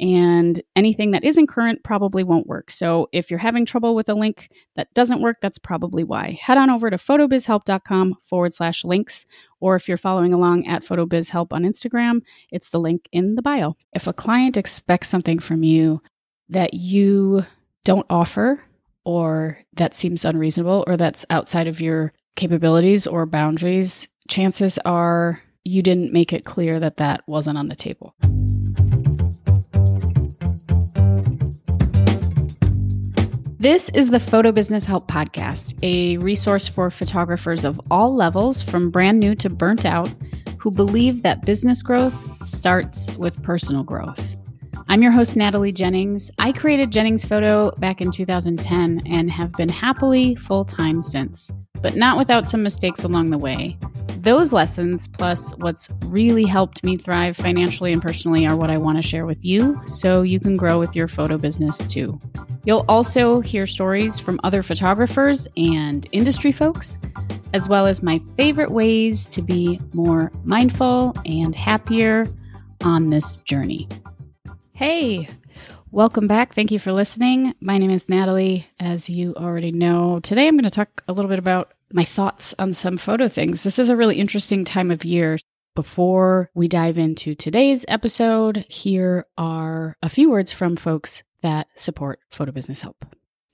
and anything that isn't current probably won't work. So if you're having trouble with a link that doesn't work, that's probably why. Head on over to photobizhelp.com forward slash links, or if you're following along at photobizhelp on Instagram, it's the link in the bio. If a client expects something from you that you don't offer, or that seems unreasonable, or that's outside of your capabilities or boundaries, chances are you didn't make it clear that that wasn't on the table. This is the Photo Business Help Podcast, a resource for photographers of all levels, from brand new to burnt out, who believe that business growth starts with personal growth. I'm your host, Natalie Jennings. I created Jennings Photo back in 2010 and have been happily full time since, but not without some mistakes along the way. Those lessons, plus what's really helped me thrive financially and personally, are what I want to share with you so you can grow with your photo business too. You'll also hear stories from other photographers and industry folks, as well as my favorite ways to be more mindful and happier on this journey. Hey, welcome back. Thank you for listening. My name is Natalie, as you already know. Today I'm going to talk a little bit about my thoughts on some photo things. This is a really interesting time of year. Before we dive into today's episode, here are a few words from folks that support Photo Business Help.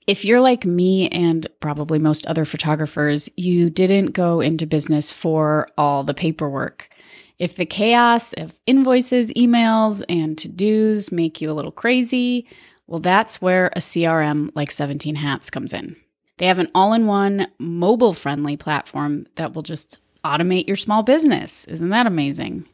If you're like me and probably most other photographers, you didn't go into business for all the paperwork. If the chaos of invoices, emails, and to dos make you a little crazy, well, that's where a CRM like 17 Hats comes in. They have an all in one mobile friendly platform that will just automate your small business. Isn't that amazing?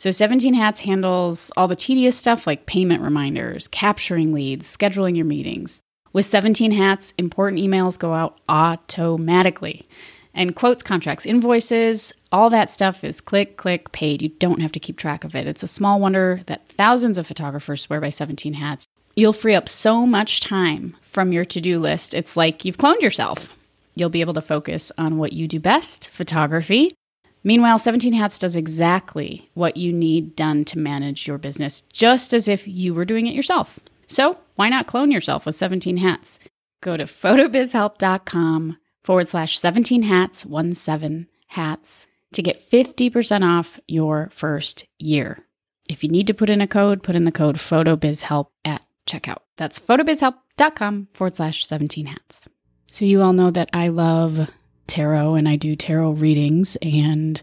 So 17 Hats handles all the tedious stuff like payment reminders, capturing leads, scheduling your meetings. With 17 Hats, important emails go out automatically. And quotes, contracts, invoices, all that stuff is click, click, paid. You don't have to keep track of it. It's a small wonder that thousands of photographers swear by 17 Hats. You'll free up so much time from your to do list. It's like you've cloned yourself. You'll be able to focus on what you do best photography. Meanwhile, 17 Hats does exactly what you need done to manage your business, just as if you were doing it yourself. So, why not clone yourself with 17 Hats? Go to photobizhelp.com forward slash 17 hats, 1 7 hats to get 50% off your first year. If you need to put in a code, put in the code photobizhelp at checkout. That's photobizhelp.com forward slash 17 hats. So, you all know that I love tarot and I do tarot readings, and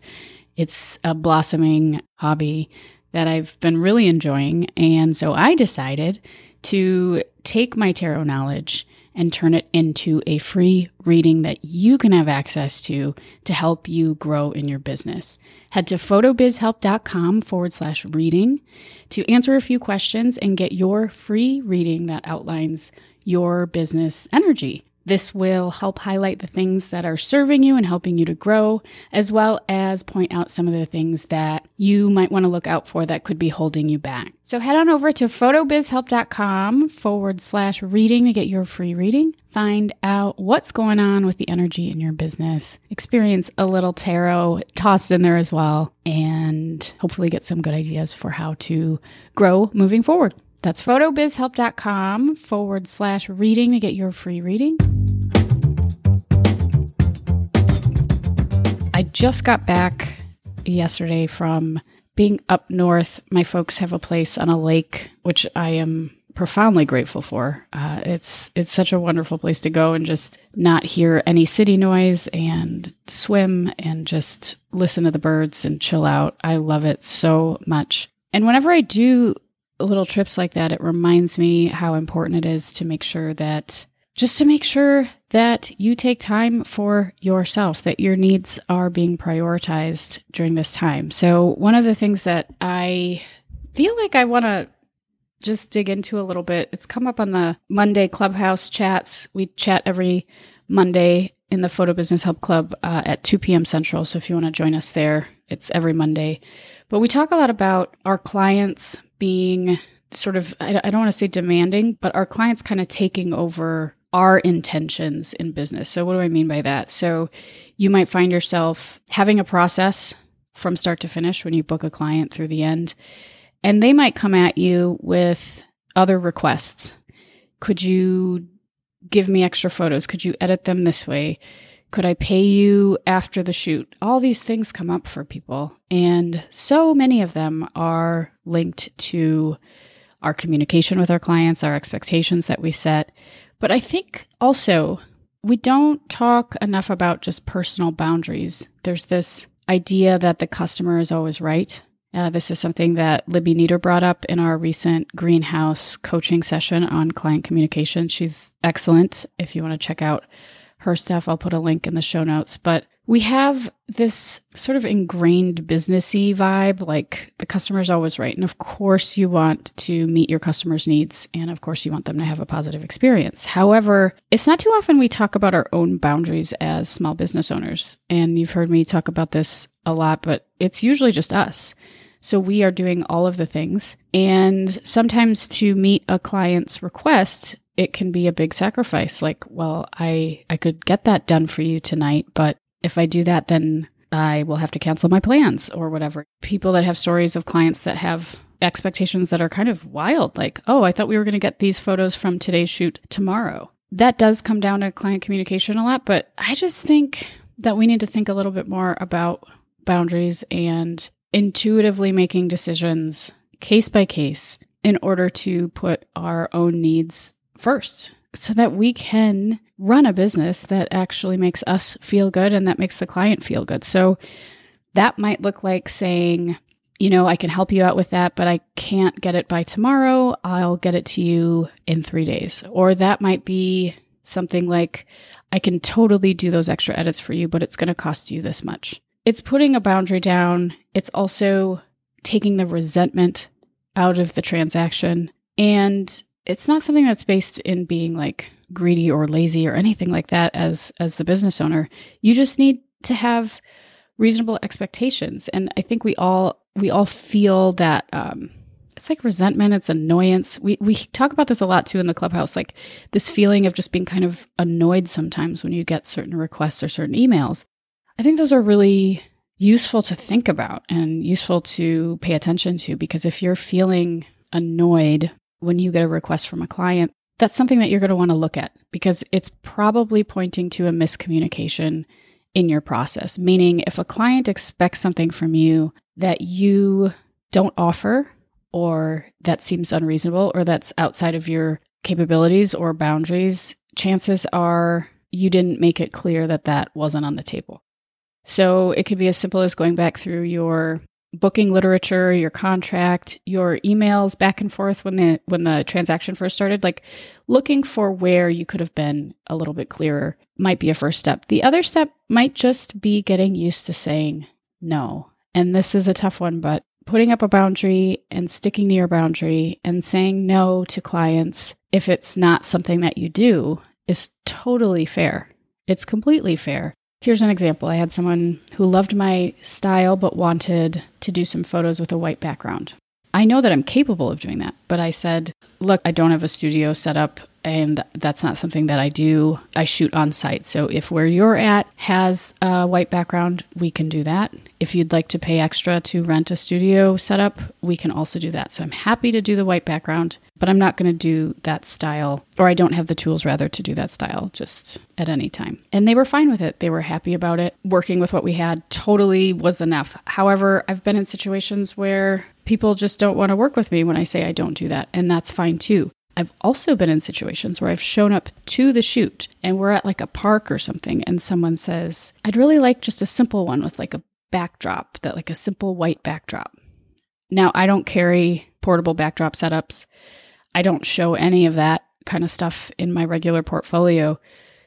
it's a blossoming hobby that I've been really enjoying. And so, I decided to take my tarot knowledge and turn it into a free reading that you can have access to to help you grow in your business. Head to photobizhelp.com forward slash reading to answer a few questions and get your free reading that outlines your business energy. This will help highlight the things that are serving you and helping you to grow, as well as point out some of the things that you might want to look out for that could be holding you back. So head on over to photobizhelp.com forward slash reading to get your free reading. Find out what's going on with the energy in your business. Experience a little tarot tossed in there as well, and hopefully get some good ideas for how to grow moving forward. That's photobizhelp.com forward slash reading to get your free reading. I just got back yesterday from being up north. My folks have a place on a lake, which I am profoundly grateful for. Uh, it's it's such a wonderful place to go and just not hear any city noise and swim and just listen to the birds and chill out. I love it so much. And whenever I do little trips like that, it reminds me how important it is to make sure that just to make sure that you take time for yourself, that your needs are being prioritized during this time. So, one of the things that I feel like I want to just dig into a little bit, it's come up on the Monday Clubhouse chats. We chat every Monday in the Photo Business Help Club uh, at 2 p.m. Central. So, if you want to join us there, it's every Monday But we talk a lot about our clients being sort of, I don't want to say demanding, but our clients kind of taking over our intentions in business. So, what do I mean by that? So, you might find yourself having a process from start to finish when you book a client through the end, and they might come at you with other requests. Could you give me extra photos? Could you edit them this way? Could I pay you after the shoot? All these things come up for people. And so many of them are linked to our communication with our clients, our expectations that we set. But I think also we don't talk enough about just personal boundaries. There's this idea that the customer is always right. Uh, this is something that Libby Nieder brought up in our recent greenhouse coaching session on client communication. She's excellent. If you want to check out her stuff. I'll put a link in the show notes. But we have this sort of ingrained businessy vibe, like the customer is always right. And of course, you want to meet your customers' needs. And of course, you want them to have a positive experience. However, it's not too often we talk about our own boundaries as small business owners. And you've heard me talk about this a lot, but it's usually just us. So we are doing all of the things. And sometimes to meet a client's request, it can be a big sacrifice. Like, well, I, I could get that done for you tonight, but if I do that, then I will have to cancel my plans or whatever. People that have stories of clients that have expectations that are kind of wild, like, oh, I thought we were going to get these photos from today's shoot tomorrow. That does come down to client communication a lot, but I just think that we need to think a little bit more about boundaries and intuitively making decisions case by case in order to put our own needs first so that we can run a business that actually makes us feel good and that makes the client feel good. So that might look like saying, you know, I can help you out with that, but I can't get it by tomorrow. I'll get it to you in three days. Or that might be something like, I can totally do those extra edits for you, but it's going to cost you this much. It's putting a boundary down. It's also taking the resentment out of the transaction. And it's not something that's based in being like greedy or lazy or anything like that as as the business owner. You just need to have reasonable expectations. And i think we all we all feel that um it's like resentment it's annoyance. We we talk about this a lot too in the clubhouse like this feeling of just being kind of annoyed sometimes when you get certain requests or certain emails. I think those are really useful to think about and useful to pay attention to because if you're feeling annoyed when you get a request from a client, that's something that you're going to want to look at because it's probably pointing to a miscommunication in your process. Meaning, if a client expects something from you that you don't offer, or that seems unreasonable, or that's outside of your capabilities or boundaries, chances are you didn't make it clear that that wasn't on the table. So it could be as simple as going back through your booking literature, your contract, your emails back and forth when the when the transaction first started, like looking for where you could have been a little bit clearer might be a first step. The other step might just be getting used to saying no. And this is a tough one, but putting up a boundary and sticking to your boundary and saying no to clients if it's not something that you do is totally fair. It's completely fair. Here's an example. I had someone who loved my style but wanted to do some photos with a white background. I know that I'm capable of doing that, but I said, look, I don't have a studio set up and that's not something that I do. I shoot on site. So if where you're at has a white background, we can do that. If you'd like to pay extra to rent a studio setup, we can also do that. So I'm happy to do the white background, but I'm not going to do that style, or I don't have the tools rather to do that style just at any time. And they were fine with it. They were happy about it. Working with what we had totally was enough. However, I've been in situations where people just don't want to work with me when I say I don't do that, and that's fine too. I've also been in situations where I've shown up to the shoot and we're at like a park or something, and someone says, I'd really like just a simple one with like a backdrop, that like a simple white backdrop. Now, I don't carry portable backdrop setups. I don't show any of that kind of stuff in my regular portfolio.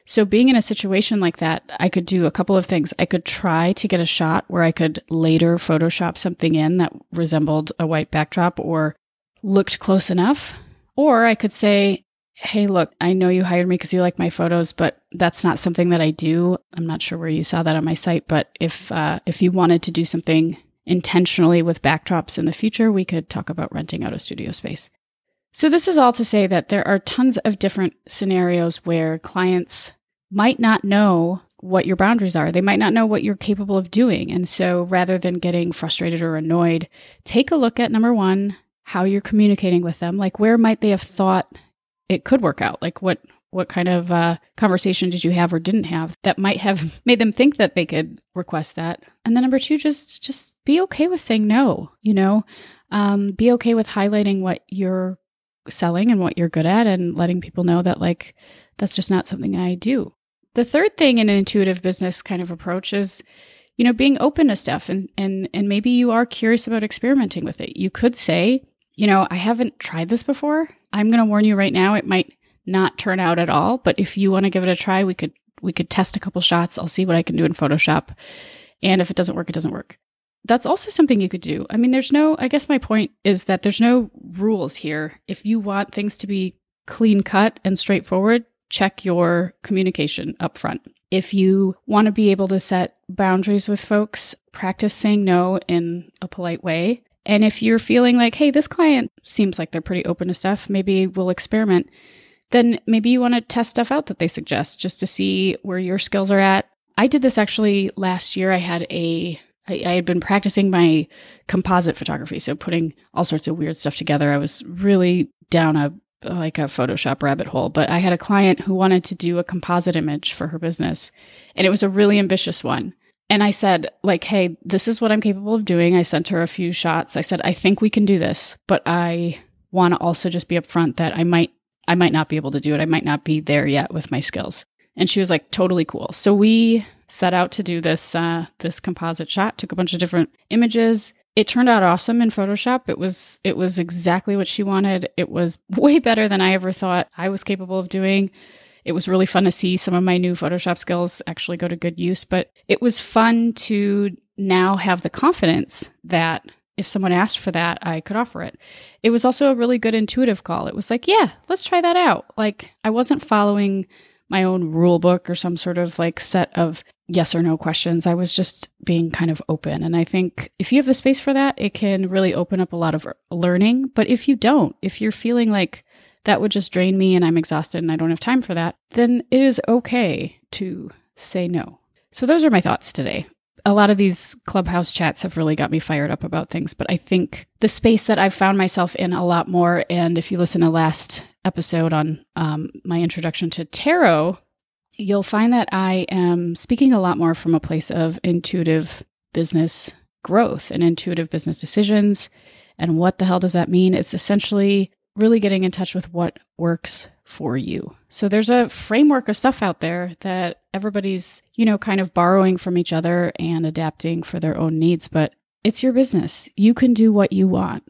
So, being in a situation like that, I could do a couple of things. I could try to get a shot where I could later Photoshop something in that resembled a white backdrop or looked close enough or I could say, hey, look, I know you hired me because you like my photos, but that's not something that I do. I'm not sure where you saw that on my site, but if uh, if you wanted to do something intentionally with backdrops in the future, we could talk about renting out a studio space. So, this is all to say that there are tons of different scenarios where clients might not know what your boundaries are. They might not know what you're capable of doing. And so, rather than getting frustrated or annoyed, take a look at number one, how you're communicating with them. Like, where might they have thought it could work out? Like, what what kind of uh, conversation did you have or didn't have that might have made them think that they could request that? And then number two, just just be okay with saying no. You know, um, be okay with highlighting what you're selling and what you're good at, and letting people know that like that's just not something I do. The third thing in an intuitive business kind of approach is, you know, being open to stuff, and and and maybe you are curious about experimenting with it. You could say, you know, I haven't tried this before. I'm going to warn you right now, it might not turn out at all. But if you want to give it a try, we could we could test a couple shots. I'll see what I can do in Photoshop. And if it doesn't work, it doesn't work. That's also something you could do. I mean, there's no, I guess my point is that there's no rules here. If you want things to be clean cut and straightforward, check your communication up front. If you want to be able to set boundaries with folks, practice saying no in a polite way. And if you're feeling like, hey, this client seems like they're pretty open to stuff, maybe we'll experiment then maybe you want to test stuff out that they suggest just to see where your skills are at. I did this actually last year. I had a I, had been practicing my composite photography, so putting all sorts of weird stuff together. I was really down a like a Photoshop rabbit hole, but I had a client who wanted to do a composite image for her business, and it was a really ambitious one. And I said, like, hey, this is what I'm capable of doing. I sent her a few shots. I said, I think we can do this, but I want to also just be upfront that I might I might not be able to do it. I might not be there yet with my skills. And she was like, totally cool. So we set out to do this uh, this composite shot. Took a bunch of different images. It turned out awesome in Photoshop. It was it was exactly what she wanted. It was way better than I ever thought I was capable of doing. It was really fun to see some of my new Photoshop skills actually go to good use, but it was fun to now have the confidence that if someone asked for that, I could offer it. It was also a really good intuitive call. It was like, yeah, let's try that out. Like, I wasn't following my own rule book or some sort of like set of yes or no questions. I was just being kind of open. And I think if you have the space for that, it can really open up a lot of learning. But if you don't, if you're feeling like that would just drain me and I'm exhausted and I don't have time for that, then it is okay to say no. So, those are my thoughts today a lot of these clubhouse chats have really got me fired up about things, but I think the space that I've found myself in a lot more, and if you listen to last episode on um, my introduction to tarot, you'll find that I am speaking a lot more from a place of intuitive business growth and intuitive business decisions. And what the hell does that mean? It's essentially really getting in touch with what works for you. So there's a framework of stuff out there that everybody's, you know, kind of borrowing from each other and adapting for their own needs, but it's your business. You can do what you want.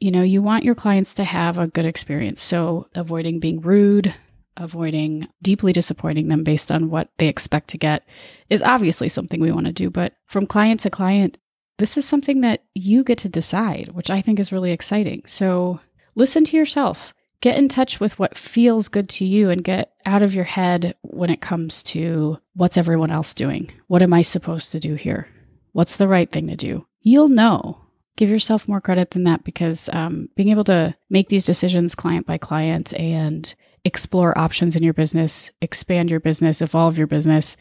You know, you want your clients to have a good experience. So avoiding being rude, avoiding deeply disappointing them based on what they expect to get is obviously something we want to do. But from client to client, this is something that you get to decide, which I think is really exciting. So listen to yourself get in touch with what feels good to you and get out of your head when it comes to what's everyone else doing? What am I supposed to do here? What's the right thing to do? You'll know. Give yourself more credit than that because um, being able to make these decisions client by client and explore options in your business, expand your business, evolve your business,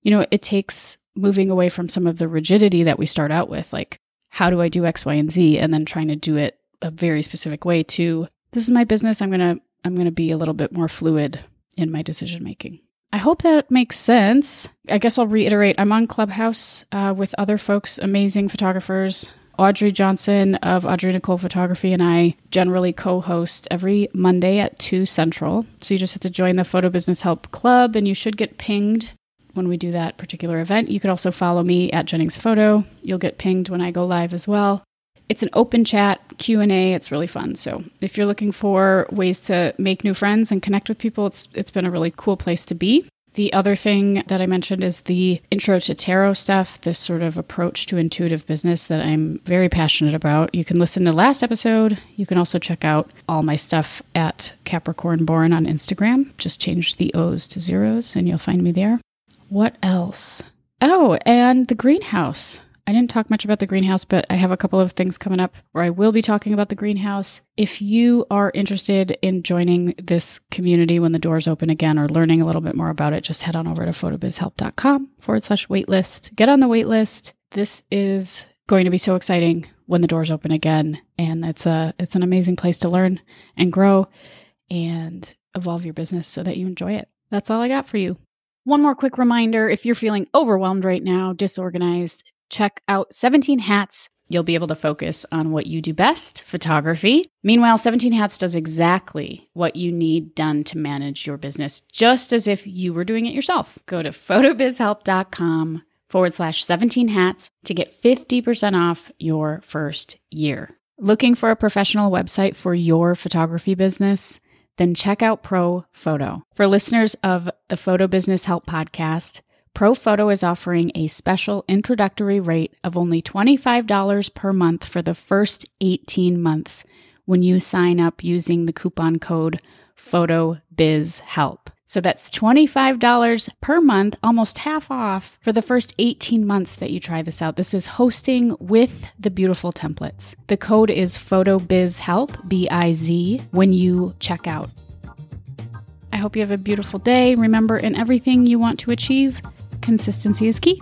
you know, it takes moving away from some of the rigidity that we start out with, like, how do I do X, Y, and Z? And then trying to do it a very specific way to this is my business. I'm going to I'm going to be a little bit more fluid in my decision making. I hope that makes sense. I guess I'll reiterate I'm on Clubhouse uh, with other folks, amazing photographers. Audrey Johnson of Audrey Nicole Photography and I generally co host every Monday at 2 Central. So you just have to join the Photo Business Help Club and you should get pinged when we do that particular event. You could also follow me at Jennings Photo. You'll get pinged when I go live as well it's an open chat q&a it's really fun so if you're looking for ways to make new friends and connect with people it's it's been a really cool place to be the other thing that I mentioned is the intro to tarot stuff, this sort of approach to intuitive business that I'm very passionate about. You can listen to last episode. You can also check out all my stuff at Capricorn Born on Instagram. Just change the O's to zeros and you'll find me there. What else? Oh, and the greenhouse. I didn't talk much about the greenhouse, but I have a couple of things coming up where I will be talking about the greenhouse. If you are interested in joining this community when the doors open again or learning a little bit more about it, just head on over to photobizhelp.com forward slash waitlist. Get on the waitlist. This is going to be so exciting when the doors open again. And it's a it's an amazing place to learn and grow and evolve your business so that you enjoy it. That's all I got for you. One more quick reminder if you're feeling overwhelmed right now, disorganized, check out 17 Hats. You'll be able to focus on what you do best photography. Meanwhile, 17 Hats does exactly what you need done to manage your business, just as if you were doing it yourself. Go to photobizhelp.com forward slash 17 hats to get 50% off your first year. Looking for a professional website for your photography business? then check out Pro Photo. For listeners of the Photo Business Help podcast, Pro Photo is offering a special introductory rate of only $25 per month for the first 18 months when you sign up using the coupon code PHOTOBIZHELP. So that's $25 per month, almost half off for the first 18 months that you try this out. This is hosting with the beautiful templates. The code is PHOTOBIZHELP, B I Z, when you check out. I hope you have a beautiful day. Remember, in everything you want to achieve, consistency is key.